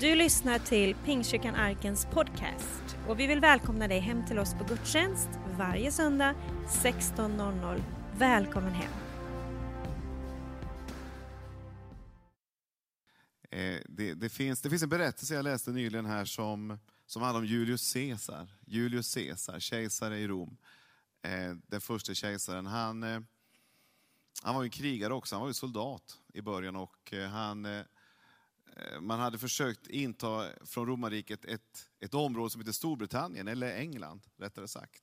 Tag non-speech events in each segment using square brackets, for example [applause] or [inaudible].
Du lyssnar till Pingstkyrkan Arkens podcast och vi vill välkomna dig hem till oss på gudstjänst varje söndag 16.00. Välkommen hem! Eh, det, det, finns, det finns en berättelse jag läste nyligen här som, som handlar om Julius Caesar. Julius Caesar, kejsare i Rom. Eh, den första kejsaren. Han, eh, han var ju krigare också, han var ju soldat i början och eh, han eh, Eh, man hade försökt inta från romarriket ett, ett område som heter Storbritannien, eller England rättare sagt.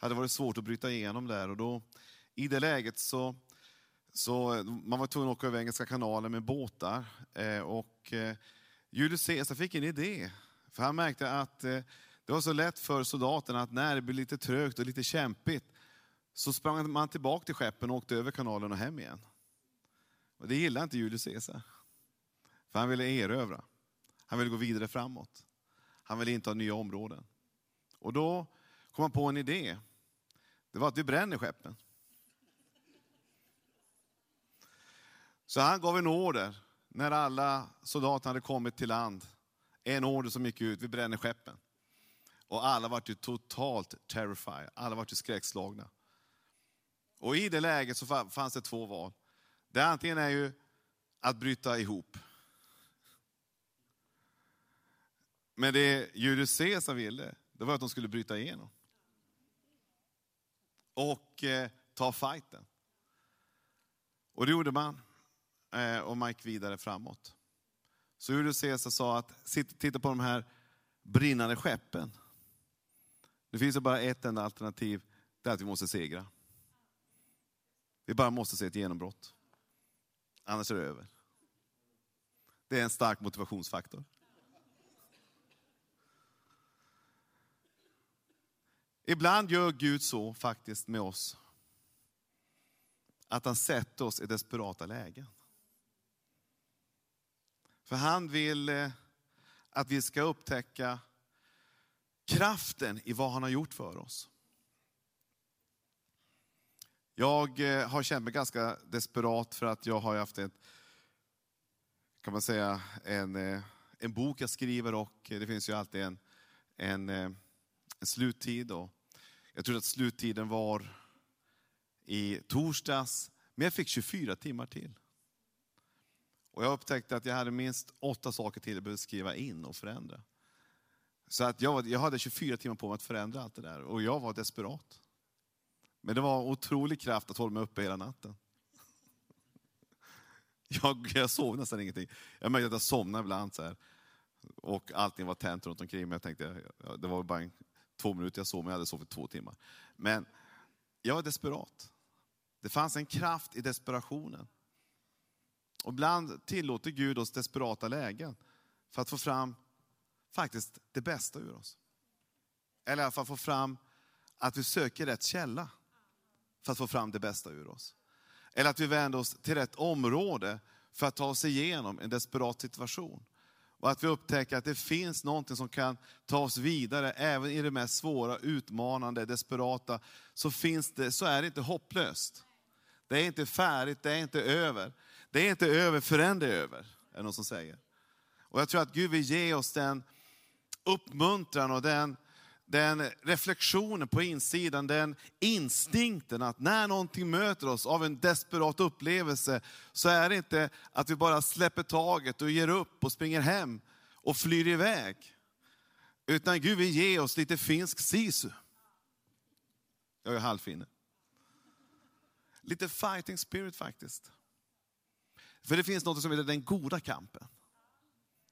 Det hade varit svårt att bryta igenom där och då, i det läget så, så man var tvungen att åka över Engelska kanalen med båtar. Eh, och eh, Julius Caesar fick en idé, för han märkte att det var så lätt för soldaterna att när det blev lite trögt och lite kämpigt så sprang man tillbaka till skeppen och åkte över kanalen och hem igen. Och det gillade inte Julius Caesar. För han ville erövra. Han ville gå vidare framåt. Han ville inte ha nya områden. Och då kom han på en idé. Det var att vi bränner skeppen. Så han gav en order när alla soldater hade kommit till land. En order som gick ut, vi bränner skeppen. Och alla var ju totalt terrified, alla var ju skräckslagna. Och i det läget så fanns det två val. Det antingen är ju att bryta ihop. Men det Julius Caesar ville, det var att de skulle bryta igenom. Och eh, ta fighten. Och det gjorde man. Eh, och man gick vidare framåt. Så Julius Caesar sa att, titta på de här brinnande skeppen. Det finns bara ett enda alternativ, det är att vi måste segra. Vi bara måste se ett genombrott. Annars är det över. Det är en stark motivationsfaktor. Ibland gör Gud så faktiskt med oss. Att han sätter oss i desperata lägen. För han vill eh, att vi ska upptäcka kraften i vad han har gjort för oss. Jag eh, har känt mig ganska desperat för att jag har haft ett, kan man säga, en, eh, en bok jag skriver och det finns ju alltid en, en, en sluttid. Och jag trodde att sluttiden var i torsdags, men jag fick 24 timmar till. Och jag upptäckte att jag hade minst åtta saker till jag behövde skriva in och förändra. Så att jag, jag hade 24 timmar på mig att förändra allt det där och jag var desperat. Men det var otrolig kraft att hålla mig uppe hela natten. [laughs] Jag, jag sov nästan ingenting. Jag märkte att jag somnade ibland så här. Och allting var tänt runt omkring mig. Jag tänkte, det var bara en två minuter jag sov, men jag hade sovit två timmar. Men jag var desperat. Det fanns en kraft i desperationen. Och ibland tillåter Gud oss desperata lägen för att få fram faktiskt det bästa ur oss. Eller i alla fall få fram att vi söker rätt källa för att få fram det bästa ur oss. Eller att vi vänder oss till rätt område för att ta oss igenom en desperat situation. Och att vi upptäcker att det finns någonting som kan ta oss vidare, även i det mest svåra, utmanande, desperata, så, finns det, så är det inte hopplöst. Det är inte färdigt, det är inte över. Det är inte över förrän det är över, är det någon som säger. Och jag tror att Gud vill ge oss den uppmuntran och den, den reflektionen på insidan, den instinkten att när någonting möter oss av en desperat upplevelse, så är det inte att vi bara släpper taget och ger upp och springer hem och flyr iväg. Utan Gud vill ge oss lite finsk sisu. Jag är halvfinne. Lite fighting spirit faktiskt. För det finns något som heter den goda kampen.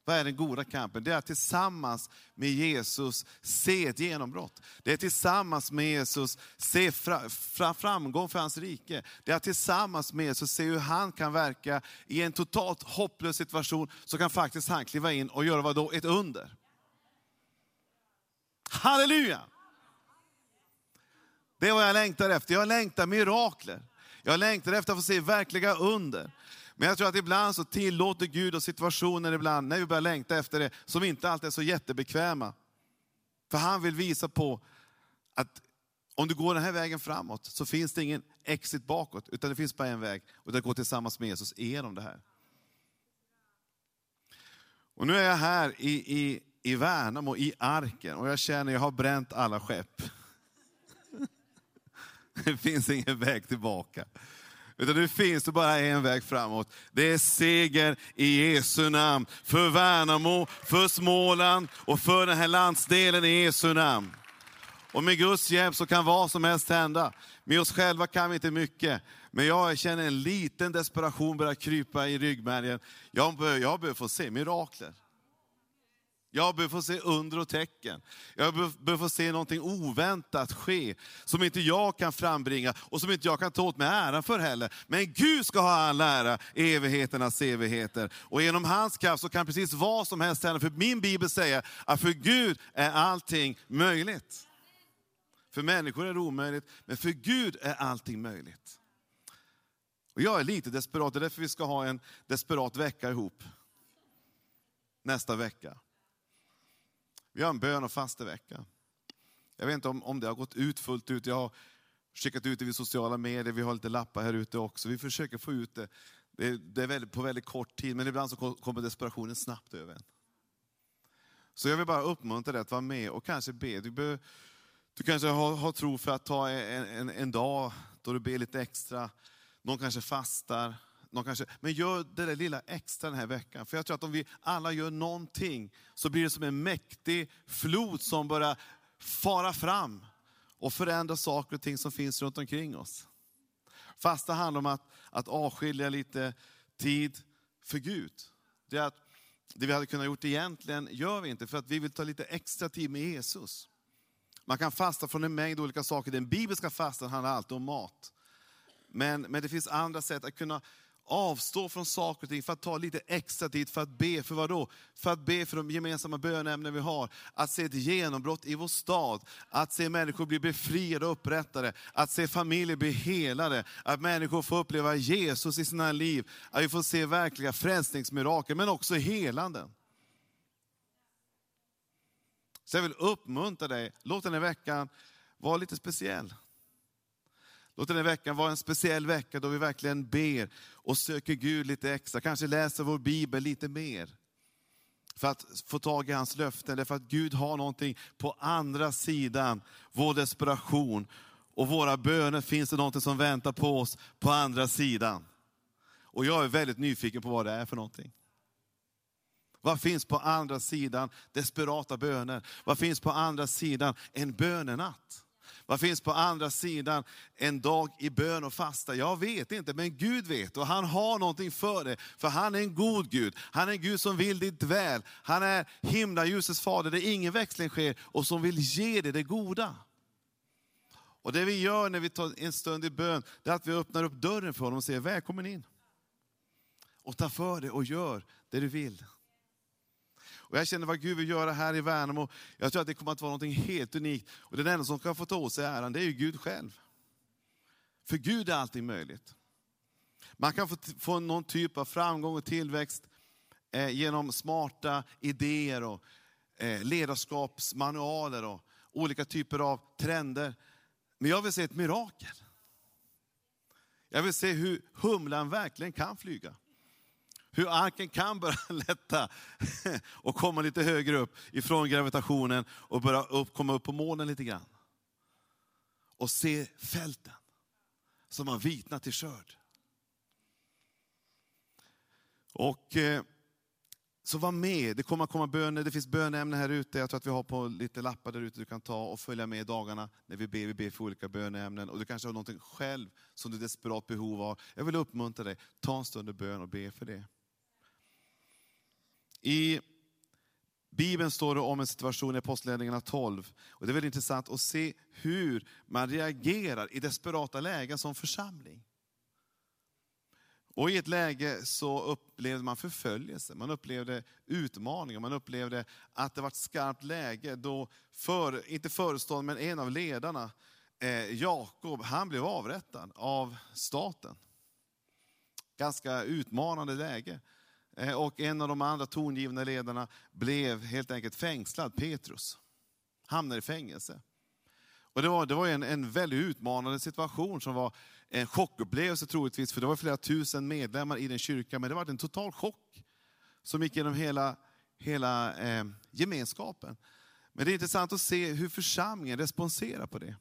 Vad är den goda kampen? Det är att tillsammans med Jesus se ett genombrott. Det är tillsammans med Jesus se framgång för hans rike. Det är att tillsammans med Jesus se hur han kan verka i en totalt hopplös situation, så kan faktiskt han kliva in och göra vad då? Ett under. Halleluja! Det är vad jag längtar efter. Jag längtar mirakler. Jag längtar efter att få se verkliga under. Men jag tror att ibland så tillåter Gud och situationer ibland, när vi börjar längta efter det, som inte alltid är så jättebekväma. För han vill visa på att om du går den här vägen framåt så finns det ingen exit bakåt, utan det finns bara en väg. Och det går tillsammans med Jesus igenom det här. Och nu är jag här i, i, i Värnamo, i Arken, och jag känner att jag har bränt alla skepp. [laughs] Det finns ingen väg tillbaka. Utan nu finns det bara en väg framåt. Det är seger i Jesu namn. För Värnamo, för Småland och för den här landsdelen i Jesu namn. Och med Guds hjälp så kan vad som helst hända. Med oss själva kan vi inte mycket. Men jag känner en liten desperation börja krypa i ryggmärgen. Jag behöver, jag behöver få se mirakler. Jag behöver få se under och tecken. Jag behöver få se någonting oväntat ske, som inte jag kan frambringa och som inte jag kan ta åt mig äran för heller. Men Gud ska ha all ära i evigheternas evigheter. Och genom hans kraft så kan precis vad som helst hända. För min bibel säger att för Gud är allting möjligt. För människor är det omöjligt, men för Gud är allting möjligt. Och jag är lite desperat, det är därför vi ska ha en desperat vecka ihop. Nästa vecka. Vi har en bön och fastevecka. Jag vet inte om, om det har gått ut fullt ut. Jag har skickat ut det vid sociala medier, vi har lite lappar här ute också. Vi försöker få ut det. Det är, det är väldigt, på väldigt kort tid, men ibland så kommer desperationen snabbt över en. Så jag vill bara uppmuntra dig att vara med och kanske be. Du, bör, du kanske har, har tro för att ta en, en, en dag då du ber lite extra. Någon kanske fastar. Någon kanske, men gör det där lilla extra den här veckan. För jag tror att om vi alla gör någonting så blir det som en mäktig flod som börjar fara fram och förändra saker och ting som finns runt omkring oss. Fasta handlar om att, att avskilja lite tid för Gud. Det, är att, det vi hade kunnat gjort egentligen gör vi inte för att vi vill ta lite extra tid med Jesus. Man kan fasta från en mängd olika saker. Den bibelska fastan handlar alltid om mat. Men, men det finns andra sätt att kunna avstå från saker och ting för att ta lite extra tid för att be. För vad då? För att be för de gemensamma bönämnen vi har. Att se ett genombrott i vår stad. Att se människor bli befriade och upprättade. Att se familjer bli helade. Att människor får uppleva Jesus i sina liv. Att vi får se verkliga frälsningsmirakel, men också helanden. Så jag vill uppmuntra dig, låt den här veckan vara lite speciell. Låt den här veckan vara en speciell vecka då vi verkligen ber och söker Gud lite extra. Kanske läser vår bibel lite mer. För att få tag i hans löften. Därför att Gud har någonting på andra sidan vår desperation. Och våra böner finns det någonting som väntar på oss på andra sidan. Och jag är väldigt nyfiken på vad det är för någonting. Vad finns på andra sidan desperata böner? Vad finns på andra sidan en bönenatt? Vad finns på andra sidan en dag i bön och fasta? Jag vet inte, men Gud vet och han har någonting för det. För han är en god Gud. Han är en Gud som vill ditt väl. Han är himlaljusets fader där ingen växling sker och som vill ge dig det goda. Och det vi gör när vi tar en stund i bön, det är att vi öppnar upp dörren för honom och säger välkommen in. Och ta för dig och gör det du vill. Och jag känner vad Gud vill göra här i Värnamo. Jag tror att det kommer att vara något helt unikt. Och den enda som kan få ta åt sig äran, det är ju Gud själv. För Gud är allting möjligt. Man kan få, få någon typ av framgång och tillväxt eh, genom smarta idéer och eh, ledarskapsmanualer och olika typer av trender. Men jag vill se ett mirakel. Jag vill se hur humlan verkligen kan flyga. Hur arken kan börja [laughs] lätta och komma lite högre upp ifrån gravitationen och börja upp, komma upp på molnen lite grann. Och se fälten som har vitnat till skörd. Och eh, så var med, det kommer att komma böner, det finns bönämnen här ute. Jag tror att vi har på lite lappar där ute du kan ta och följa med i dagarna när vi ber. Vi ber för olika bönämnen. Och du kanske har någonting själv som du är desperat behov av. Jag vill uppmuntra dig, ta en stund i bön och be för det. I Bibeln står det om en situation i Apostlagärningarna 12. Och det är väldigt intressant att se hur man reagerar i desperata lägen som församling. Och i ett läge så upplevde man förföljelse, man upplevde utmaningar, man upplevde att det var ett skarpt läge då, för, inte förestånd men en av ledarna, eh, Jakob, han blev avrättad av staten. Ganska utmanande läge. Eh, och en av de andra tongivna ledarna blev helt enkelt fängslad, Petrus. Hamnade i fängelse. Och det var, det var en, en väldigt utmanande situation som var en chockupplevelse troligtvis, för det var flera tusen medlemmar i den kyrkan, men det var en total chock som gick genom hela hela eh, gemenskapen. Men det är intressant att se hur församlingen responserar på det.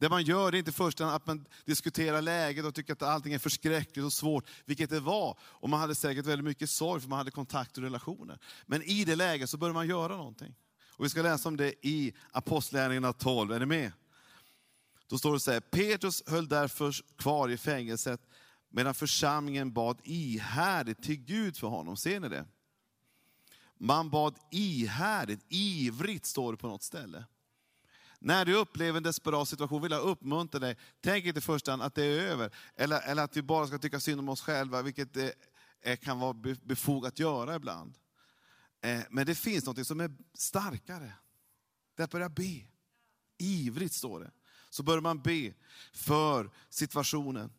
Det man gör det är inte först att man diskuterar läget och tycker att allting är förskräckligt och svårt, vilket det var. Och man hade säkert väldigt mycket sorg för man hade kontakt och relationer. Men i det läget så börjar man göra någonting. Och vi ska läsa om det i Apostlagärningarna 12, är ni med? Då står det så här, Petrus höll därför kvar i fängelset medan församlingen bad ihärdigt till Gud för honom. Ser ni det? Man bad ihärdigt, ivrigt står det på något ställe. När du upplever en desperat situation vill jag uppmuntra dig, tänk inte i första hand att det är över, eller, eller att vi bara ska tycka synd om oss själva, vilket det kan vara befogat att göra ibland. Eh, men det finns något som är starkare. Det är att börja be. Ivrigt står det. Så börjar man be för situationen.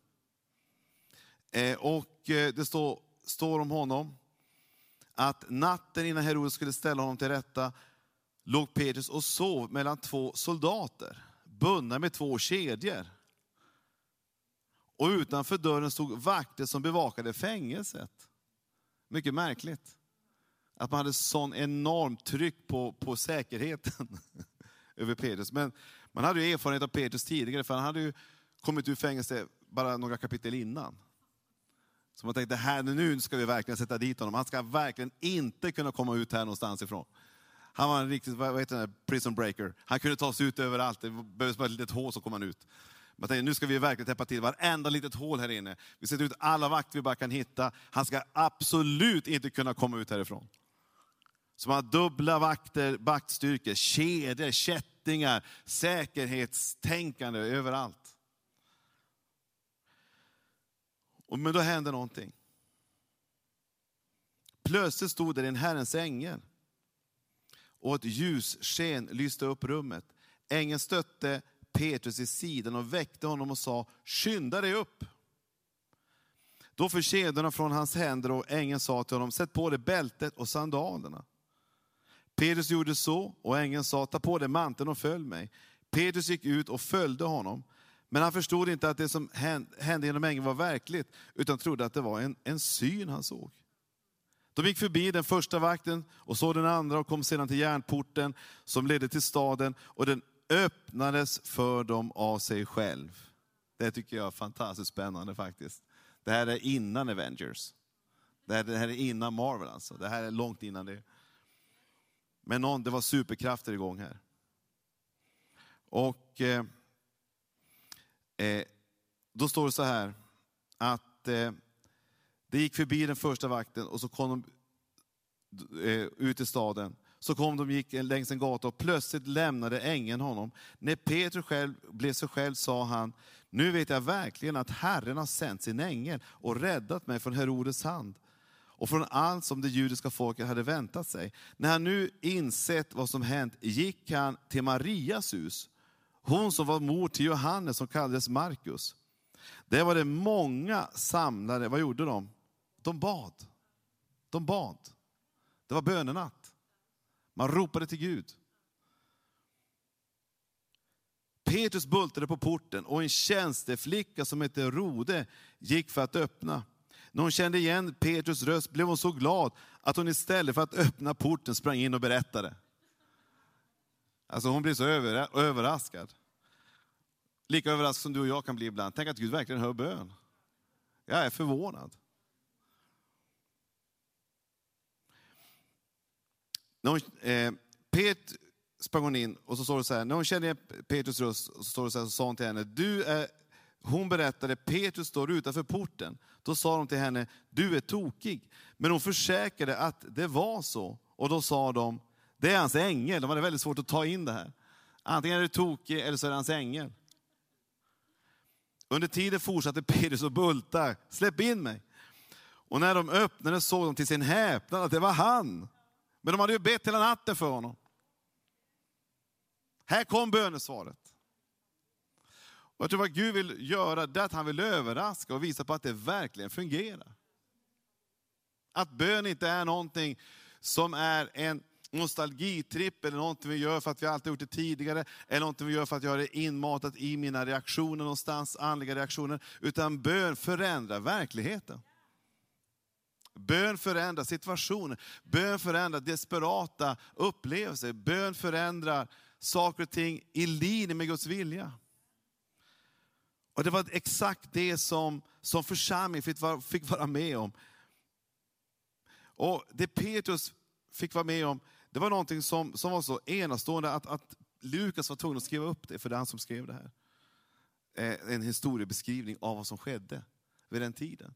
Eh, och eh, det står, står om honom att natten innan Herodes skulle ställa honom till rätta låg Petrus och sov mellan två soldater, bundna med två kedjor. Och utanför dörren stod vakter som bevakade fängelset. Mycket märkligt. Att man hade sån enormt tryck på, på säkerheten [laughs] över Petrus. Men man hade ju erfarenhet av Petrus tidigare, för han hade ju kommit ur fängelse bara några kapitel innan. Så man tänkte, här, nu ska vi verkligen sätta dit honom. Han ska verkligen inte kunna komma ut här någonstans ifrån. Han var en riktigt, vad heter det, prison breaker. Han kunde ta sig ut överallt, det behövdes bara ett litet hål så kom han ut. Man tänkte, nu ska vi verkligen täppa till varenda litet hål här inne. Vi sätter ut alla vakter vi bara kan hitta. Han ska absolut inte kunna komma ut härifrån. Så man har dubbla vakter, vaktstyrkor, kedjor, kättingar, säkerhetstänkande överallt. Men då hände någonting. Plötsligt stod där en Herrens ängel och ett ljussken lyste upp rummet. Ängeln stötte Petrus i sidan och väckte honom och sa, skynda dig upp. Då föll kedjorna från hans händer och ängeln sa till honom, sätt på dig bältet och sandalerna. Petrus gjorde så och ängeln sa, ta på dig manteln och följ mig. Petrus gick ut och följde honom. Men han förstod inte att det som hände genom ängeln var verkligt, utan trodde att det var en, en syn han såg. De gick förbi den första vakten och såg den andra och kom sedan till järnporten som ledde till staden och den öppnades för dem av sig själv. Det tycker jag är fantastiskt spännande faktiskt. Det här är innan Avengers. Det här, det här är innan Marvel alltså. Det här är långt innan det. Men någon, det var superkrafter igång här. Och eh, eh, då står det så här att eh, de gick förbi den första vakten och så kom de eh, ut i staden. Så kom de gick längs en gata och plötsligt lämnade ängeln honom. När Petrus själv blev sig själv sa han, nu vet jag verkligen att Herren har sänt sin ängel och räddat mig från Herodes hand och från allt som det judiska folket hade väntat sig. När han nu insett vad som hänt gick han till Marias hus, hon som var mor till Johannes som kallades Markus. Där var det många samlade, vad gjorde de? De bad. De bad. Det var bönenatt. Man ropade till Gud. Petrus bultade på porten och en tjänsteflicka som hette Rode gick för att öppna. När hon kände igen Petrus röst blev hon så glad att hon istället för att öppna porten sprang in och berättade. Alltså hon blev så överraskad. Lika överraskad som du och jag kan bli ibland. Tänk att Gud verkligen hör bön. Jag är förvånad. När hon, eh, Pet sprang hon in och så står det så här, när hon kände igen Petrus röst, så står det så här, så sa hon till henne, du är, hon berättade, Petrus står utanför porten. Då sa de till henne, du är tokig. Men hon försäkrade att det var så. Och då sa de, det är hans ängel. De hade väldigt svårt att ta in det här. Antingen är det tokig eller så är det hans ängel. Under tiden fortsatte Petrus att bulta, släpp in mig. Och när de öppnade såg de till sin häpnad att det var han. Men de hade ju bett hela natten för honom. Här kom bönesvaret. Och jag tror vad Gud vill göra, det är att han vill överraska och visa på att det verkligen fungerar. Att bön inte är någonting som är en nostalgitripp eller någonting vi gör för att vi alltid gjort det tidigare, eller någonting vi gör för att jag har det inmatat i mina reaktioner någonstans, andliga reaktioner. Utan bön förändrar verkligheten. Bön förändrar situationer, bön förändrar desperata upplevelser, bön förändrar saker och ting i linje med Guds vilja. Och det var exakt det som, som församlingen fick vara, fick vara med om. Och det Petrus fick vara med om, det var någonting som, som var så enastående att, att Lukas var tvungen att skriva upp det, för det är han som skrev det här. Eh, en historiebeskrivning av vad som skedde vid den tiden.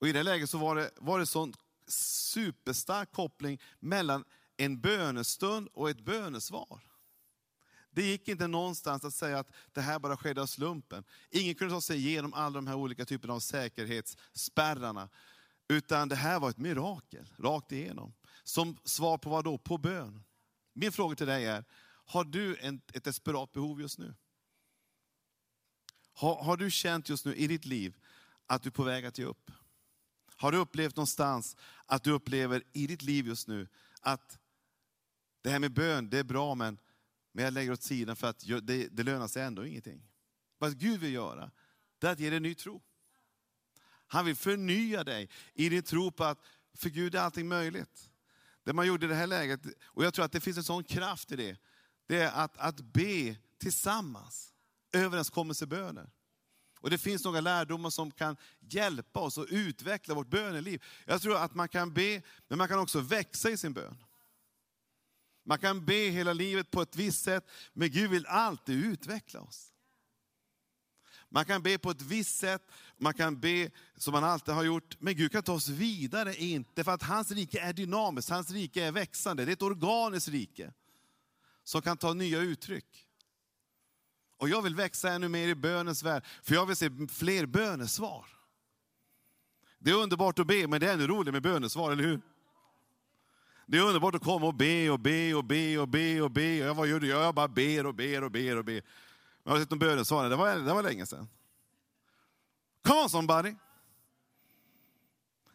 Och I det läget så var det, var det sån superstark koppling mellan en bönestund och ett bönesvar. Det gick inte någonstans att säga att det här bara skedde av slumpen. Ingen kunde ta sig igenom alla de här olika typerna av säkerhetsspärrarna. Utan det här var ett mirakel, rakt igenom. Som svar på vad då? På bön. Min fråga till dig är, har du en, ett desperat behov just nu? Har, har du känt just nu i ditt liv att du är på väg att ge upp? Har du upplevt någonstans att du upplever i ditt liv just nu att det här med bön, det är bra men, men jag lägger åt sidan för att det, det lönar sig ändå ingenting. Vad Gud vill göra, det är att ge dig ny tro. Han vill förnya dig i din tro på att för Gud är allting möjligt. Det man gjorde i det här läget, och jag tror att det finns en sån kraft i det, det är att, att be tillsammans, överenskommelseböner. Och det finns några lärdomar som kan hjälpa oss att utveckla vårt böneliv. Jag tror att man kan be, men man kan också växa i sin bön. Man kan be hela livet på ett visst sätt, men Gud vill alltid utveckla oss. Man kan be på ett visst sätt, man kan be som man alltid har gjort, men Gud kan ta oss vidare in, därför att hans rike är dynamiskt, hans rike är växande, det är ett organiskt rike som kan ta nya uttryck. Och jag vill växa ännu mer i bönens värld, för jag vill se fler bönesvar. Det är underbart att be, men det är ännu roligare med bönesvar, eller hur? Det är underbart att komma och be och be och be och be och be. Jag, vad gör du? Jag bara ber och ber och ber och ber. Jag har sett någon bönesvar, det var, det var länge sedan. Come on somebody!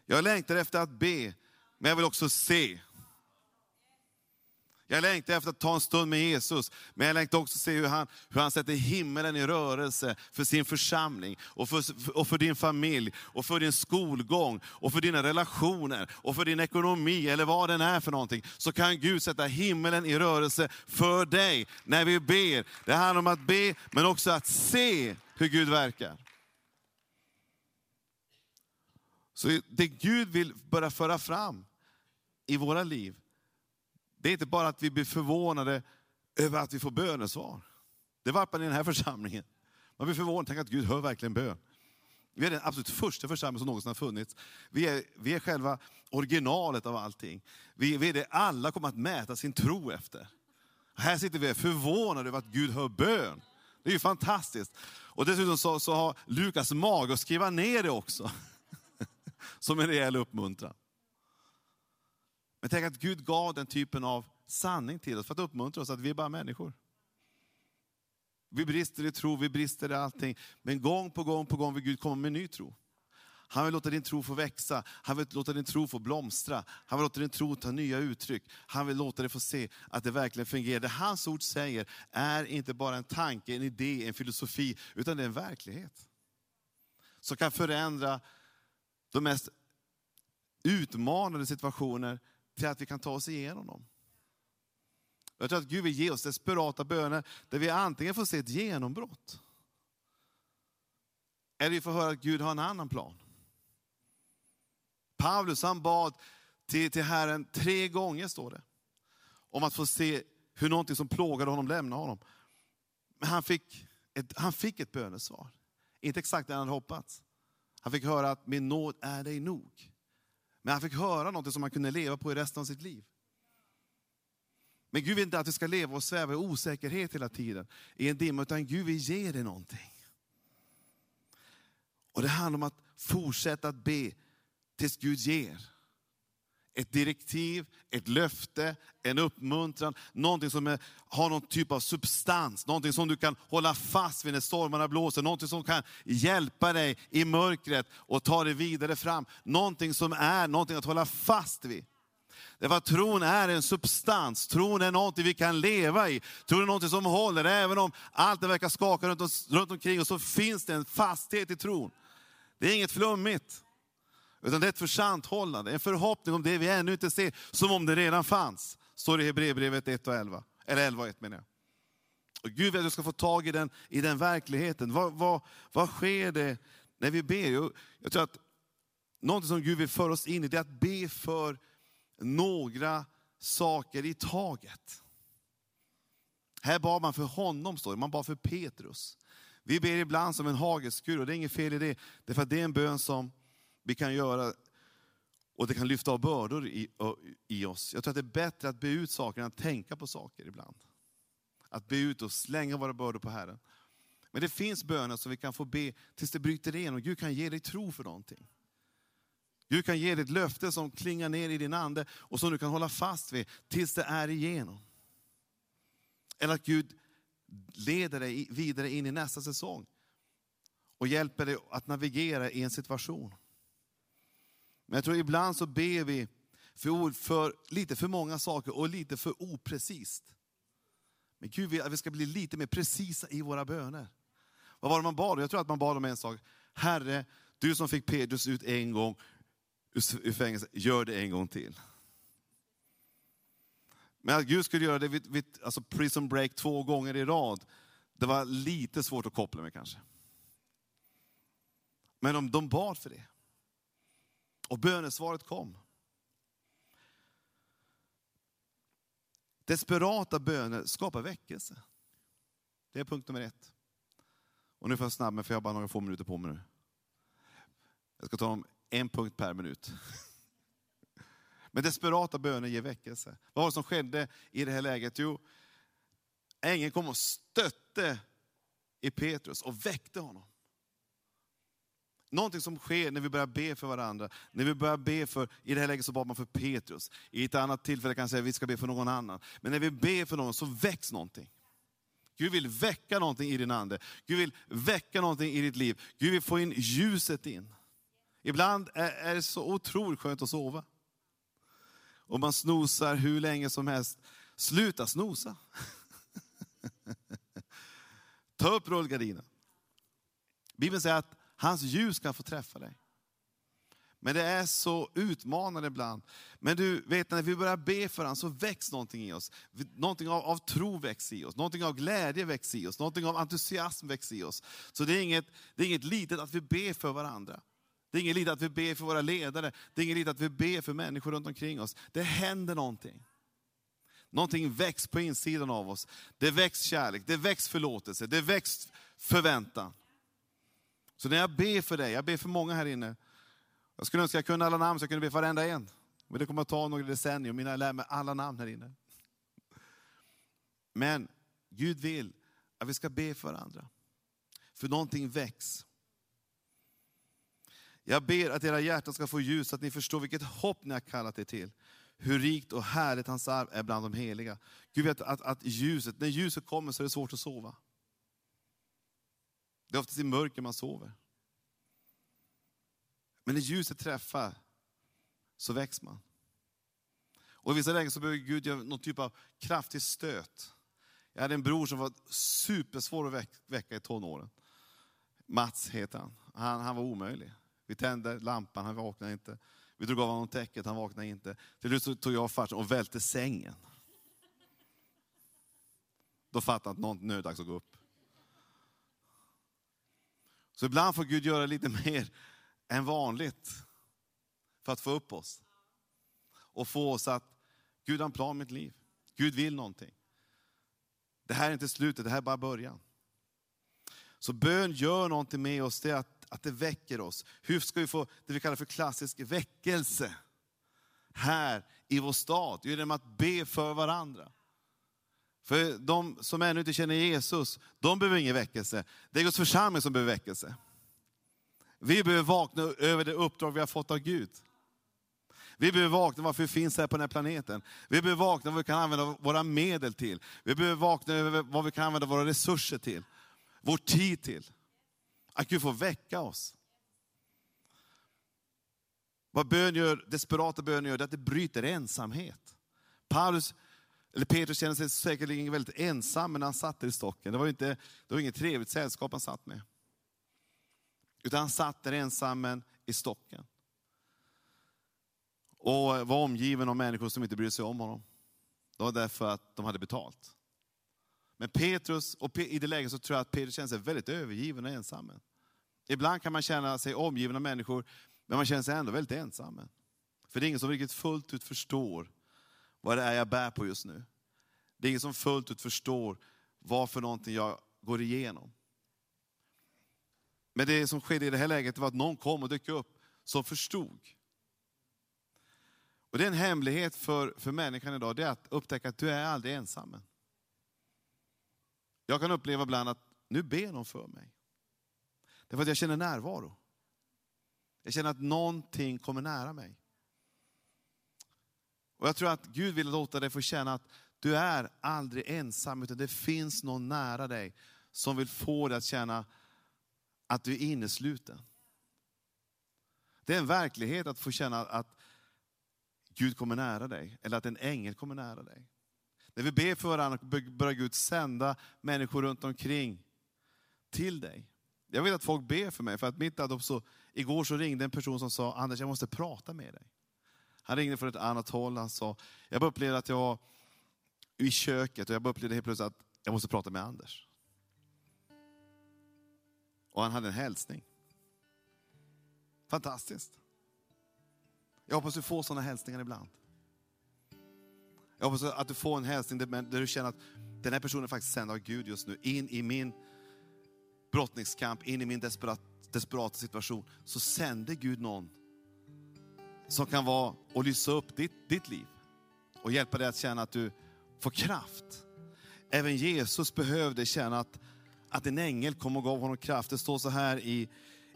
Jag längtar efter att be, men jag vill också se. Jag längtar efter att ta en stund med Jesus, men jag längtar också se hur han, hur han sätter himmelen i rörelse för sin församling, och för, och för din familj, och för din skolgång, och för dina relationer, och för din ekonomi, eller vad den är för någonting. Så kan Gud sätta himmelen i rörelse för dig när vi ber. Det handlar om att be, men också att se hur Gud verkar. Så det Gud vill börja föra fram i våra liv, det är inte bara att vi blir förvånade över att vi får bönesvar. Det var man i den här församlingen. Man blir förvånad, tänk att Gud hör verkligen bön. Vi är den absolut första församling som någonsin har funnits. Vi är, vi är själva originalet av allting. Vi, vi är det alla kommer att mäta sin tro efter. Här sitter vi förvånade över att Gud hör bön. Det är ju fantastiskt. Och dessutom så, så har Lukas mag att skriva ner det också. [laughs] Som en rejäl uppmuntran. Men tänk att Gud gav den typen av sanning till oss för att uppmuntra oss att vi är bara människor. Vi brister i tro, vi brister i allting. Men gång på gång på gång vill Gud komma med ny tro. Han vill låta din tro få växa, han vill låta din tro få blomstra. Han vill låta din tro ta nya uttryck. Han vill låta dig få se att det verkligen fungerar. Det hans ord säger är inte bara en tanke, en idé, en filosofi, utan det är en verklighet. Som kan förändra de mest utmanande situationer till att vi kan ta oss igenom dem. Jag tror att Gud vill ge oss desperata böner där vi antingen får se ett genombrott, eller vi får höra att Gud har en annan plan. Paulus han bad till, till Herren tre gånger, står det, om att få se hur någonting som plågade honom lämnade honom. Men han fick ett, han fick ett bönesvar. Inte exakt det han hade hoppats. Han fick höra att min nåd är dig nog. Men han fick höra något som han kunde leva på i resten av sitt liv. Men Gud vill inte att vi ska leva och sväva i osäkerhet hela tiden, i en dimma, utan Gud vill ge dig någonting. Och det handlar om att fortsätta att be tills Gud ger ett direktiv, ett löfte, en uppmuntran, någonting som är, har någon typ av substans, någonting som du kan hålla fast vid när stormarna blåser, någonting som kan hjälpa dig i mörkret och ta dig vidare fram. Någonting som är någonting att hålla fast vid. Därför att tron är en substans, tron är någonting vi kan leva i. Tron är någonting som håller, även om allt det verkar skaka runt, runt omkring oss, så finns det en fasthet i tron. Det är inget flummigt. Utan det är ett försanthållande, en förhoppning om det vi ännu inte ser, som om det redan fanns. Står det i Hebreerbrevet 1 och 11. Eller 11 och 1 menar jag. Och Gud vill att du ska få tag i den, i den verkligheten. Vad, vad, vad sker det när vi ber? Jag, jag tror att något som Gud vill föra oss in i, det är att be för några saker i taget. Här bad man för honom, står det. man bad för Petrus. Vi ber ibland som en hagelskur, och det är inget fel i det. Därför att det är en bön som vi kan göra och det kan lyfta av bördor i, i oss. Jag tror att det är bättre att be ut saker än att tänka på saker ibland. Att be ut och slänga våra bördor på Herren. Men det finns böner som vi kan få be tills det bryter igenom. Gud kan ge dig tro för någonting. Gud kan ge dig ett löfte som klingar ner i din ande och som du kan hålla fast vid tills det är igenom. Eller att Gud leder dig vidare in i nästa säsong och hjälper dig att navigera i en situation. Men jag tror ibland så ber vi för, för lite för många saker och lite för oprecist. Men Gud vill att vi ska bli lite mer precisa i våra böner. Vad var det man bad? Jag tror att man bad om en sak. Herre, du som fick Petrus ut en gång ur fängelset, gör det en gång till. Men att Gud skulle göra det vid, vid alltså prison break två gånger i rad, det var lite svårt att koppla med kanske. Men de, de bad för det. Och bönesvaret kom. Desperata böner skapar väckelse. Det är punkt nummer ett. Och nu får jag snabb mig för jag har bara några få minuter på mig nu. Jag ska ta om en punkt per minut. [laughs] Men desperata böner ger väckelse. Vad var det som skedde i det här läget? Jo, ängeln kom och stötte i Petrus och väckte honom. Någonting som sker när vi börjar be för varandra. När vi börjar be för, i det här läget så bad man för Petrus. I ett annat tillfälle kan jag säga att vi ska be för någon annan. Men när vi ber för någon så väcks någonting. Gud vill väcka någonting i din ande. Gud vill väcka någonting i ditt liv. Gud vill få in ljuset in. Ibland är det så otroligt skönt att sova. Och man snosar hur länge som helst. Sluta snosa. [laughs] Ta upp rullgardinen. Bibeln säger att hans ljus kan få träffa dig. Men det är så utmanande ibland. Men du vet, när vi börjar be för honom så väcks någonting i oss. Någonting av, av tro väcks i oss, någonting av glädje väcks i oss, någonting av entusiasm väcks i oss. Så det är inget, det är inget litet att vi ber för varandra. Det är inget litet att vi ber för våra ledare, det är inget litet att vi ber för människor runt omkring oss. Det händer någonting. Någonting väcks på insidan av oss. Det väcks kärlek, det väcks förlåtelse, det väcks förväntan. Så när jag ber för dig, jag ber för många här inne. Jag skulle önska jag kunde alla namn så jag kunde be för varenda en. Men det kommer att ta några decennier innan jag lär mig alla namn här inne. Men Gud vill att vi ska be för varandra. För någonting väcks. Jag ber att era hjärtan ska få ljus, så att ni förstår vilket hopp ni har kallat er till. Hur rikt och härligt hans arv är bland de heliga. Gud vet att, att ljuset, när ljuset kommer så är det svårt att sova. Det är oftast i mörker man sover. Men när ljuset träffar så väcks man. Och i vissa lägen så behöver Gud göra någon typ av kraftig stöt. Jag hade en bror som var supersvår att väcka i tonåren. Mats heter han. Han, han var omöjlig. Vi tände lampan, han vaknade inte. Vi drog av honom täcket, han vaknade inte. Till slut tog jag farsan och välte sängen. Då fattade han att någon nöddags att gå upp. Så ibland får Gud göra lite [laughs] mer än vanligt för att få upp oss. Och få oss att, Gud har en plan med mitt liv. Gud vill någonting. Det här är inte slutet, det här är bara början. Så bön gör någonting med oss, det är att, att det väcker oss. Hur ska vi få det vi kallar för klassisk väckelse här i vår stad? Genom att be för varandra. För de som ännu inte känner Jesus, de behöver ingen väckelse. Det är Guds församling som behöver väckelse. Vi behöver vakna över det uppdrag vi har fått av Gud. Vi behöver vakna varför vi finns här på den här planeten. Vi behöver vakna vad vi kan använda våra medel till. Vi behöver vakna över vad vi kan använda våra resurser till. Vår tid till. Att Gud får väcka oss. Vad bön gör, desperata böner gör, det är att det bryter ensamhet. Paulus eller Petrus kände sig säkerligen väldigt ensam när han satt där i stocken. Det var, inte, det var inget trevligt sällskap han satt med. Utan han satt där ensam i stocken. och var omgiven av människor som inte brydde sig om honom. Det var därför att de hade betalt. Men Petrus, och i det läget så tror jag att Petrus känner sig väldigt övergiven och ensam. Ibland kan man känna sig omgiven av människor, men man känner sig ändå väldigt ensam. För det är ingen som riktigt fullt ut förstår vad det är jag bär på just nu. Det är ingen som fullt ut förstår vad för någonting jag går igenom. Men det som skedde i det här läget var att någon kom och dök upp som förstod. Och det är en hemlighet för, för människan idag, det är att upptäcka att du är aldrig ensam. Jag kan uppleva ibland att nu ber någon för mig. Därför att jag känner närvaro. Jag känner att någonting kommer nära mig. Och Jag tror att Gud vill låta dig få känna att du är aldrig ensam, utan det finns någon nära dig som vill få dig att känna att du är innesluten. Det är en verklighet att få känna att Gud kommer nära dig, eller att en ängel kommer nära dig. När vi ber för varandra börjar Gud sända människor runt omkring till dig. Jag vet att folk ber för mig, för att mitt så, igår så ringde en person som sa, Anders jag måste prata med dig. Han ringde från ett annat håll, han sa, jag bara upplevde att jag var i köket och jag bara upplevde helt plötsligt att jag måste prata med Anders. Och han hade en hälsning. Fantastiskt. Jag hoppas du får sådana hälsningar ibland. Jag hoppas att du får en hälsning där du känner att den här personen är faktiskt sänd av Gud just nu, in i min brottningskamp, in i min desperat, desperata situation, så sänder Gud någon som kan vara och lysa upp ditt, ditt liv och hjälpa dig att känna att du får kraft. Även Jesus behövde känna att, att en ängel kom och gav honom kraft. Det står så här i,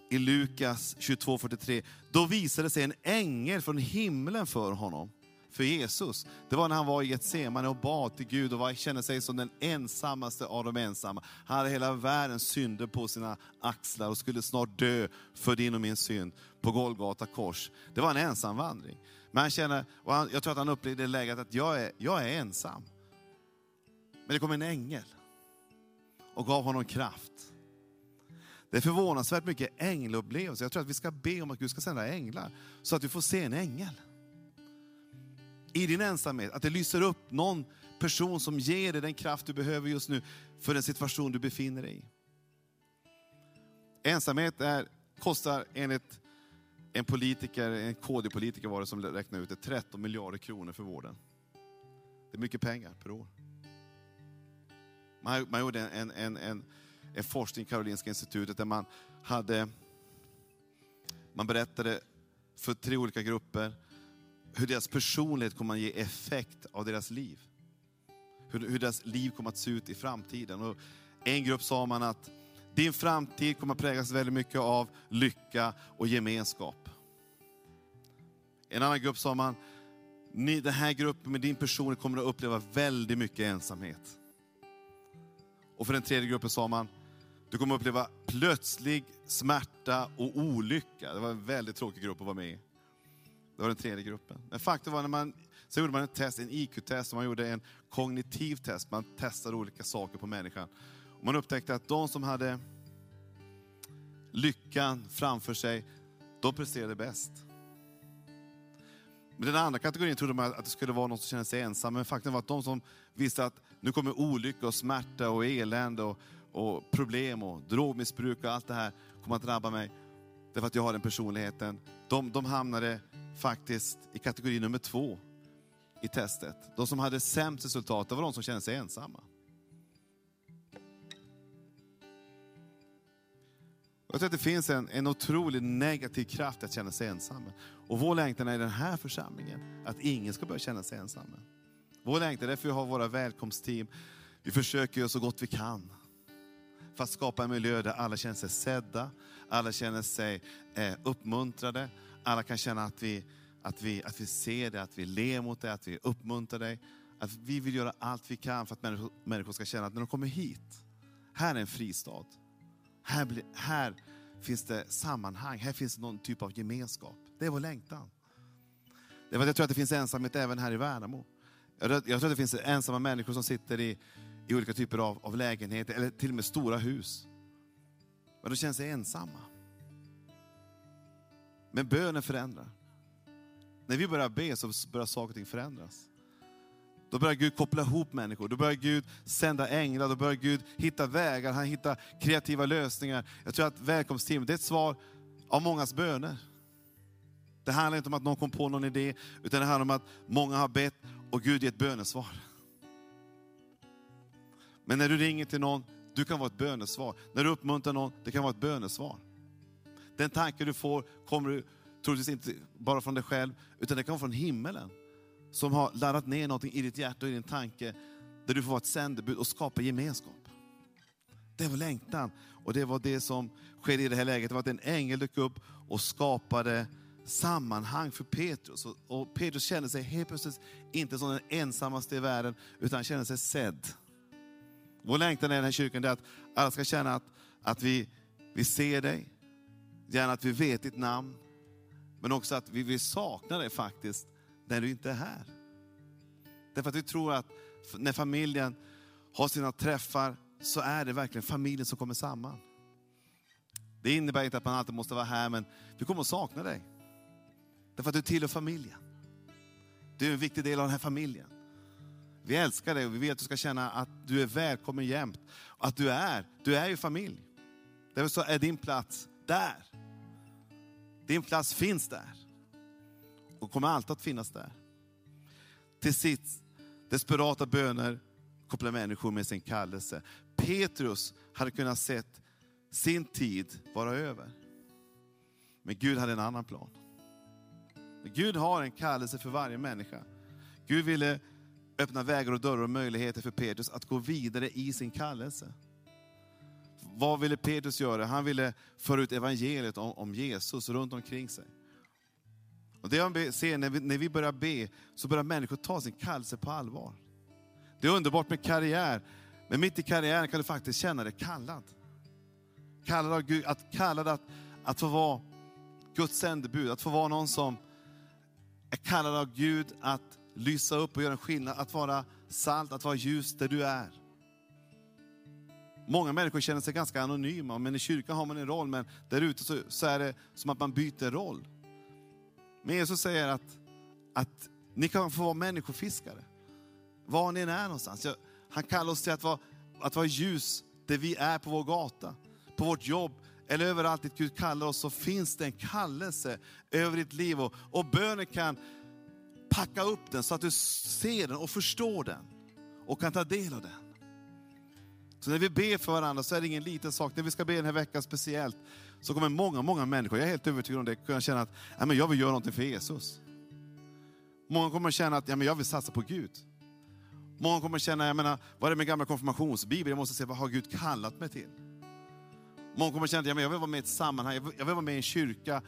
i Lukas 22.43. Då visade sig en ängel från himlen för honom för Jesus, det var när han var i Getsemane och bad till Gud och var, kände sig som den ensammaste av de ensamma. Han hade hela världens synder på sina axlar och skulle snart dö för din och min synd på Golgata kors. Det var en ensam vandring. Men han känner, och han, jag tror att han upplevde det läget att jag är, jag är ensam. Men det kom en ängel och gav honom kraft. Det är förvånansvärt mycket ängelupplevelser. Jag tror att vi ska be om att Gud ska sända änglar, så att vi får se en ängel i din ensamhet, att det lyser upp någon person som ger dig den kraft du behöver just nu för den situation du befinner dig i. Ensamhet är, kostar enligt en politiker, en KD-politiker var det som räknade ut det, 13 miljarder kronor för vården. Det är mycket pengar per år. Man, man gjorde en, en, en, en forskning i Karolinska institutet där man hade, man berättade för tre olika grupper hur deras personlighet kommer att ge effekt av deras liv. Hur, hur deras liv kommer att se ut i framtiden. Och en grupp sa man att din framtid kommer att präglas väldigt mycket av lycka och gemenskap. En annan grupp sa man, ni, den här gruppen med din personlighet kommer att uppleva väldigt mycket ensamhet. Och för den tredje gruppen sa man, du kommer att uppleva plötslig smärta och olycka. Det var en väldigt tråkig grupp att vara med i. Det var den tredje gruppen. Men faktum var när man, så gjorde man en test, en IQ-test, man gjorde en kognitiv test. Man testade olika saker på människan. Och man upptäckte att de som hade lyckan framför sig, de presterade bäst. Men den andra kategorin trodde man att det skulle vara någon som kände sig ensam, men faktum var att de som visste att nu kommer olycka och smärta och elände och, och problem och drogmissbruk och allt det här kommer att drabba mig, därför att jag har den personligheten. De, de hamnade faktiskt i kategori nummer två i testet. De som hade sämst resultat, det var de som kände sig ensamma. Jag tror att det finns en, en otroligt negativ kraft att känna sig ensam. Och vår längtan är i den här församlingen, att ingen ska börja känna sig ensam. Vår längtan är därför vi har våra välkomstteam. Vi försöker göra så gott vi kan för att skapa en miljö där alla känner sig sedda, alla känner sig eh, uppmuntrade, alla kan känna att vi, att, vi, att vi ser det, att vi ler mot det, att vi uppmuntrar dig. Att vi vill göra allt vi kan för att människor, människor ska känna att när de kommer hit, här är en fristad. Här, blir, här finns det sammanhang, här finns någon typ av gemenskap. Det är vår längtan. Det är jag tror att det finns ensamhet även här i Värnamo. Jag tror att det finns ensamma människor som sitter i, i olika typer av, av lägenheter, eller till och med stora hus. Men de känner sig ensamma. Men bönen förändrar. när vi börjar be så börjar saker och ting förändras. Då börjar Gud koppla ihop människor, då börjar Gud sända änglar, då börjar Gud hitta vägar, han hittar kreativa lösningar. Jag tror att välkomstteamet, det är ett svar av mångas böner. Det handlar inte om att någon kom på någon idé, utan det handlar om att många har bett och Gud ger ett bönesvar. Men när du ringer till någon, du kan vara ett bönesvar. När du uppmuntrar någon, det kan vara ett bönesvar. Den tanke du får kommer du troligtvis inte bara från dig själv, utan det kan vara från himmelen. Som har laddat ner någonting i ditt hjärta och i din tanke, där du får vara ett sändebud och skapa gemenskap. Det var längtan. Och det var det som skedde i det här läget. Det var att en ängel dök upp och skapade sammanhang för Petrus. Och Petrus kände sig helt plötsligt inte som den ensammaste i världen, utan han kände sig sedd. Vår längtan i den här kyrkan är att alla ska känna att, att vi, vi ser dig, gärna att vi vet ditt namn, men också att vi vill sakna dig faktiskt när du inte är här. Därför att vi tror att när familjen har sina träffar så är det verkligen familjen som kommer samman. Det innebär inte att man alltid måste vara här, men vi kommer att sakna dig. Därför att du tillhör familjen. Du är en viktig del av den här familjen. Vi älskar dig och vi vill att du ska känna att du är välkommen jämt. Att du är, du är ju familj. Därför så är din plats där. Din plats finns där. Och kommer alltid att finnas där. Till sitt desperata böner kopplar människor med sin kallelse. Petrus hade kunnat sett sin tid vara över. Men Gud hade en annan plan. Gud har en kallelse för varje människa. Gud ville öppna vägar och dörrar och möjligheter för Petrus att gå vidare i sin kallelse. Vad ville Petrus göra? Han ville föra ut evangeliet om, om Jesus runt omkring sig. Och det jag ser när vi, när vi börjar be, så börjar människor ta sin kallelse på allvar. Det är underbart med karriär, men mitt i karriären kan du faktiskt känna dig kallad. Kallad av Gud, att, kallad att, att få vara Guds sändebud, att få vara någon som är kallad av Gud att lysa upp och göra en skillnad, att vara salt, att vara ljus där du är. Många människor känner sig ganska anonyma, men i kyrkan har man en roll, men där ute så, så är det som att man byter roll. Men Jesus säger att, att ni kan få vara människofiskare, var ni än är någonstans. Han kallar oss till att vara, att vara ljus där vi är på vår gata, på vårt jobb, eller överallt dit Gud kallar oss, så finns det en kallelse över ditt liv. Och, och bönen kan packa upp den så att du ser den och förstår den och kan ta del av den. Så när vi ber för varandra så är det ingen liten sak. När vi ska be den här veckan speciellt så kommer många, många människor, jag är helt övertygad om det, kunna känna att ja, men jag vill göra någonting för Jesus. Många kommer känna att ja, men jag vill satsa på Gud. Många kommer känna, jag menar, vad är det med gamla konfirmationsbibeln? Jag måste se, vad har Gud kallat mig till? Många kommer känna att ja, men jag vill vara med i ett sammanhang, jag vill, jag vill vara med i en kyrka.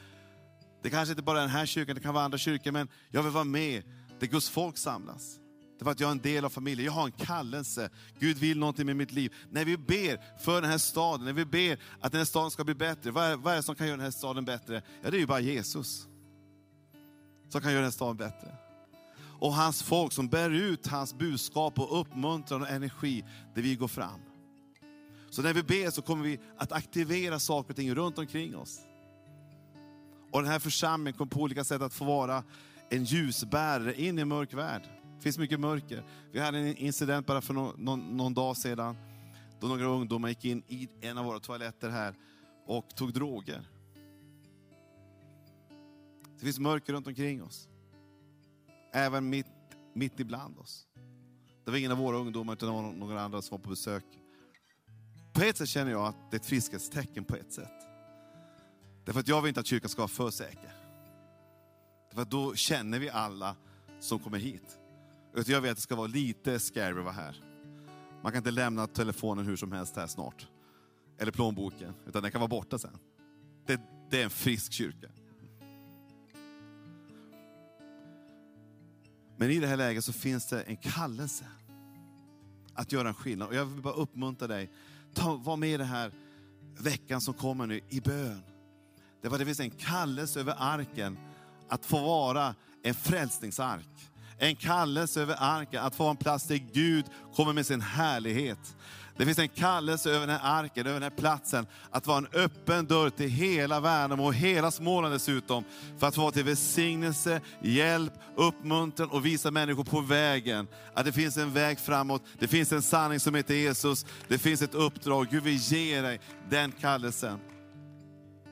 Det kanske inte bara är den här kyrkan, det kan vara andra kyrkor, men jag vill vara med där Guds folk samlas. Därför att jag är en del av familjen, jag har en kallelse. Gud vill någonting med mitt liv. När vi ber för den här staden, när vi ber att den här staden ska bli bättre, vad är, vad är det som kan göra den här staden bättre? Ja, det är ju bara Jesus. Som kan göra den här staden bättre. Och hans folk som bär ut hans budskap och uppmuntran och energi där vi går fram. Så när vi ber så kommer vi att aktivera saker och ting runt omkring oss. Och den här församlingen kommer på olika sätt att få vara en ljusbärare in i en mörk värld. Det finns mycket mörker. Vi hade en incident bara för någon, någon, någon dag sedan, då några ungdomar gick in i en av våra toaletter här och tog droger. Det finns mörker runt omkring oss. Även mitt, mitt ibland oss. Det var ingen av våra ungdomar, utan det var några andra som var på besök. På ett sätt känner jag att det är ett friskhetstecken på ett sätt. Därför att jag vill inte att kyrkan ska vara för säker. Därför att då känner vi alla som kommer hit. Utan jag vet att det ska vara lite scary att vara här. Man kan inte lämna telefonen hur som helst här snart. Eller plånboken, utan den kan vara borta sen. Det, det är en frisk kyrka. Men i det här läget så finns det en kallelse att göra en skillnad. Och jag vill bara uppmuntra dig, ta, var med i den här veckan som kommer nu i bön. Det var det finns en kallelse över arken att få vara en frälsningsark. En kallelse över arken att få en plats där Gud kommer med sin härlighet. Det finns en kallelse över den här arken, över den här platsen, att vara en öppen dörr till hela Värnamo och hela Småland dessutom. För att få vara till välsignelse, hjälp, uppmuntran och visa människor på vägen. Att det finns en väg framåt, det finns en sanning som heter Jesus, det finns ett uppdrag. Gud vill ge dig den kallelsen.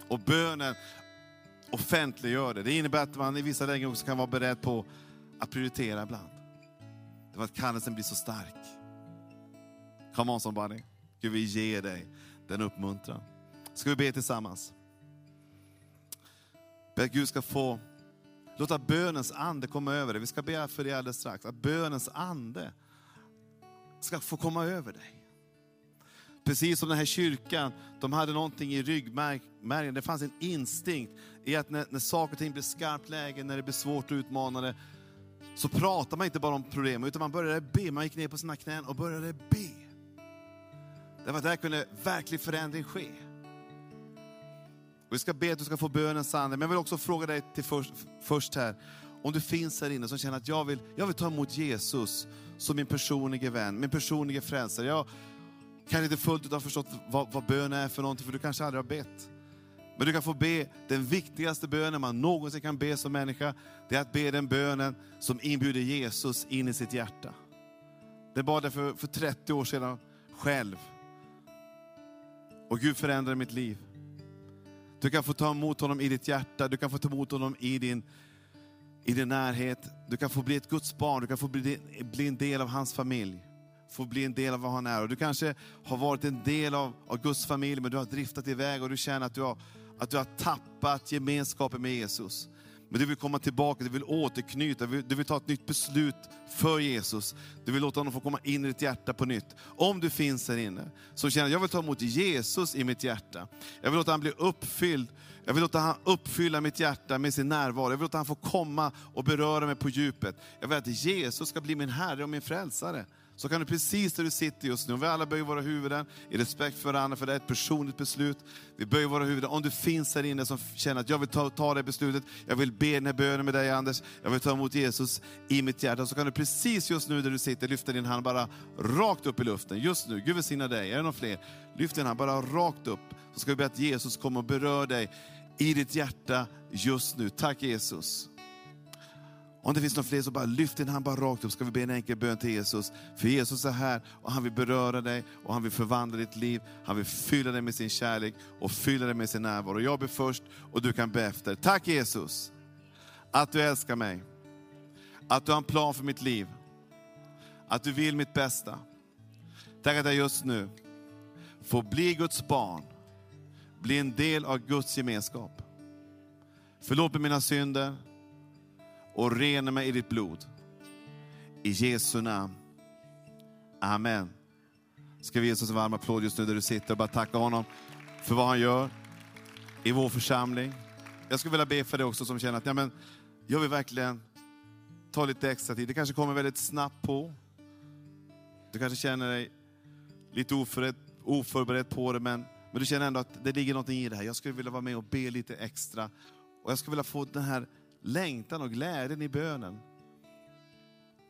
Och bönen offentliggör det. Det innebär att man i vissa lägen också kan vara beredd på att prioritera ibland. Det var att kallelsen blir så stark. Come on somebody. Gud vi ger dig den uppmuntran. Ska vi be tillsammans? Be att Gud ska få låta bönens ande komma över dig. Vi ska be för dig alldeles strax. Att bönens ande ska få komma över dig. Precis som den här kyrkan, de hade någonting i ryggmärgen. Det fanns en instinkt i att när, när saker och ting blir skarpt läge, när det blir svårt och utmanande, så pratar man inte bara om problem, utan man började be. Man gick ner på sina knän och började be. Därför att där kunde verklig förändring ske. Och vi ska be att du ska få bönens ande, men jag vill också fråga dig till först, först här, om du finns här inne som känner att jag vill, jag vill ta emot Jesus som min personliga vän, min personliga frälsare. Jag kanske inte fullt ut har förstått vad, vad bön är för någonting, för du kanske aldrig har bett. Men du kan få be den viktigaste bönen man någonsin kan be som människa. Det är att be den bönen som inbjuder Jesus in i sitt hjärta. Det bad jag för, för 30 år sedan själv. Och Gud förändrade mitt liv. Du kan få ta emot honom i ditt hjärta, du kan få ta emot honom i din, i din närhet. Du kan få bli ett Guds barn, du kan få bli, bli en del av hans familj. Få bli en del av vad han är. Och du kanske har varit en del av, av Guds familj, men du har driftat iväg och du känner att du har, att du har tappat gemenskapen med Jesus. Men du vill komma tillbaka, du vill återknyta, du vill, du vill ta ett nytt beslut för Jesus. Du vill låta honom få komma in i ditt hjärta på nytt. Om du finns här inne, som känner att jag vill ta emot Jesus i mitt hjärta. Jag vill låta honom bli uppfylld. Jag vill låta honom uppfylla mitt hjärta med sin närvaro. Jag vill låta honom få komma och beröra mig på djupet. Jag vill att Jesus ska bli min Herre och min frälsare så kan du precis där du sitter just nu, om vi alla böjer våra huvuden i respekt för varandra, för det är ett personligt beslut. Vi böjer våra huvuden. Om du finns här inne som känner att jag vill ta, ta det beslutet, jag vill be den här bönen med dig Anders, jag vill ta emot Jesus i mitt hjärta. Så kan du precis just nu där du sitter lyfta din hand bara rakt upp i luften. Just nu, Gud välsigna dig. Är det någon fler? Lyft din hand bara rakt upp. Så ska vi be att Jesus kommer och berör dig i ditt hjärta just nu. Tack Jesus. Om det finns någon fler så bara lyft din hand bara rakt upp, ska vi be en enkel bön till Jesus. För Jesus är här och han vill beröra dig och han vill förvandla ditt liv. Han vill fylla dig med sin kärlek och fylla dig med sin närvaro. Jag ber först och du kan be efter. Tack Jesus, att du älskar mig. Att du har en plan för mitt liv. Att du vill mitt bästa. Tack att jag just nu får bli Guds barn. Bli en del av Guds gemenskap. Förlåt mig mina synder och rena mig i ditt blod. I Jesu namn. Amen. Ska vi ge oss en varm applåd just nu där du sitter och bara tacka honom för vad han gör i vår församling. Jag skulle vilja be för dig också som känner att ja, men jag vill verkligen ta lite extra tid. Det kanske kommer väldigt snabbt på. Du kanske känner dig lite oförberedd, oförberedd på det, men, men du känner ändå att det ligger någonting i det här. Jag skulle vilja vara med och be lite extra. Och jag skulle vilja få den här längtan och glädjen i bönen.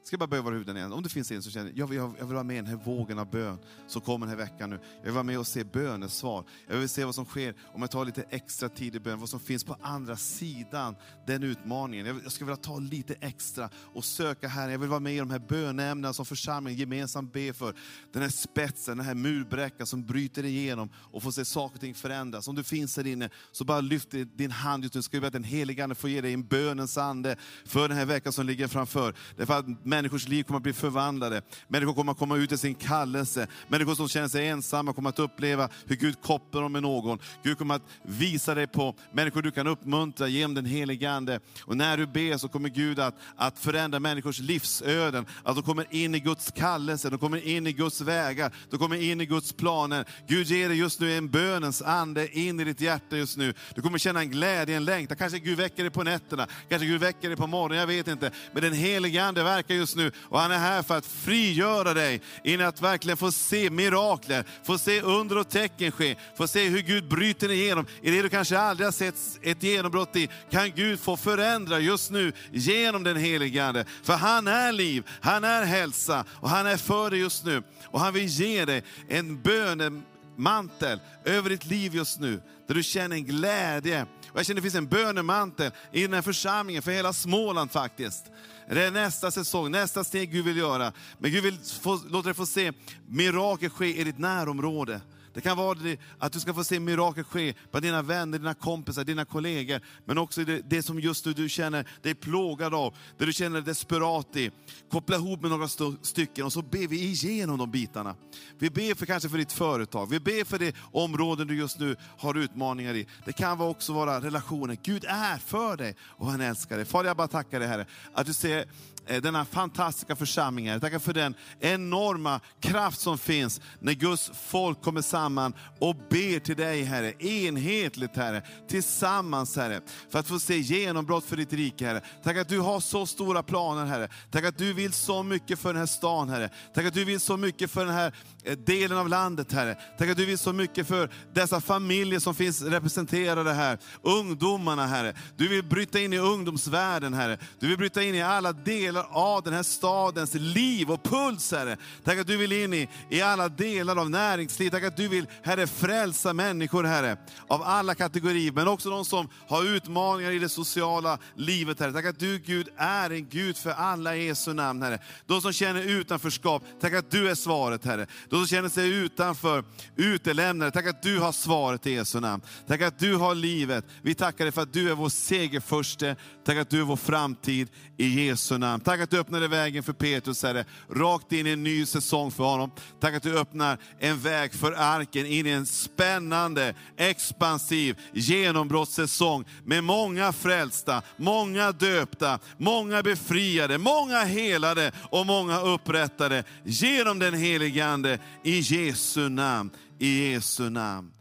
Ska bara böja våra huvuden igen. Om det finns en som känner, jag vill, jag vill vara med i den här vågen av bön som kommer den här veckan nu. Jag vill vara med och se bönesvar. Jag vill se vad som sker om jag tar lite extra tid i bön, vad som finns på andra sidan den utmaningen. Jag, jag skulle vilja ta lite extra och söka här. Jag vill vara med i de här bönämnena som församlingen gemensamt ber för. Den här spetsen, den här murbräckan som bryter igenom och får se saker och ting förändras. Om du finns här inne, så bara lyft din hand just nu. Ska vi att den helige Ande får ge dig en bönens ande för den här veckan som ligger framför. Därför att Människors liv kommer att bli förvandlade. Människor kommer att komma ut i sin kallelse. Människor som känner sig ensamma kommer att uppleva hur Gud kopplar dem med någon. Gud kommer att visa dig på människor du kan uppmuntra genom den helige Ande. Och när du ber så kommer Gud att, att förändra människors livsöden. Att de kommer in i Guds kallelse, de kommer in i Guds vägar, de kommer in i Guds planer. Gud ger dig just nu en bönens ande in i ditt hjärta just nu. Du kommer känna en glädje, en längtan. Kanske Gud väcker dig på nätterna, kanske Gud väcker dig på morgonen, jag vet inte. Men den helige Ande verkar just just nu och han är här för att frigöra dig in att verkligen få se mirakler, få se under och tecken ske, få se hur Gud bryter igenom. I det du kanske aldrig har sett ett genombrott i, kan Gud få förändra just nu genom den helige Ande. För han är liv, han är hälsa och han är för dig just nu. Och han vill ge dig en bön, mantel över ditt liv just nu, där du känner en glädje. Och jag känner att det finns en bönemantel i den här församlingen, för hela Småland faktiskt. Det är nästa säsong, nästa steg Gud vill göra. Men Gud vill få, låta dig få se mirakel ske i ditt närområde. Det kan vara det, att du ska få se mirakel ske bland dina vänner, dina kompisar, dina kollegor. Men också det, det som just nu du känner dig plågad av, det du känner dig desperat i. Koppla ihop med några stycken och så ber vi igenom de bitarna. Vi ber för kanske för ditt företag, vi ber för det områden du just nu har utmaningar i. Det kan också vara relationer. Gud är för dig och han älskar dig. Fader jag bara tackar dig Herre, att du ser Eh, denna fantastiska församling. Jag tackar för den enorma kraft som finns när Guds folk kommer samman och ber till dig Herre, enhetligt Herre, tillsammans Herre, för att få se genombrott för ditt rike Herre. Tack att du har så stora planer Herre. Tack att du vill så mycket för den här stan Herre. Tack att du vill så mycket för den här eh, delen av landet Herre. Tack att du vill så mycket för dessa familjer som finns representerade här. Ungdomarna Herre. Du vill bryta in i ungdomsvärlden Herre. Du vill bryta in i alla delar delar av den här stadens liv och puls, Herre. Tack att du vill in i, i alla delar av näringslivet. Tack att du vill, Herre, frälsa människor, Herre, av alla kategorier, men också de som har utmaningar i det sociala livet, Herre. Tack att du, Gud, är en Gud för alla i Jesu namn, Herre. De som känner utanförskap, tack att du är svaret, Herre. De som känner sig utanför, utelämnade, tack att du har svaret i Jesu namn. Tack att du har livet. Vi tackar dig för att du är vår segerförste. Tack att du är vår framtid i Jesu namn. Tack att du öppnade vägen för Petrus, Herre, rakt in i en ny säsong för honom. Tack att du öppnar en väg för arken in i en spännande, expansiv genombrottssäsong med många frälsta, många döpta, många befriade, många helade och många upprättade genom den helige Ande i Jesu namn. I Jesu namn.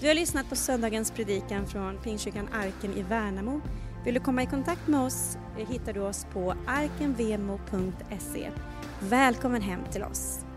Du har lyssnat på söndagens predikan från Pingstkyrkan Arken i Värnamo. Vill du komma i kontakt med oss eh, hittar du oss på arkenvemo.se. Välkommen hem till oss!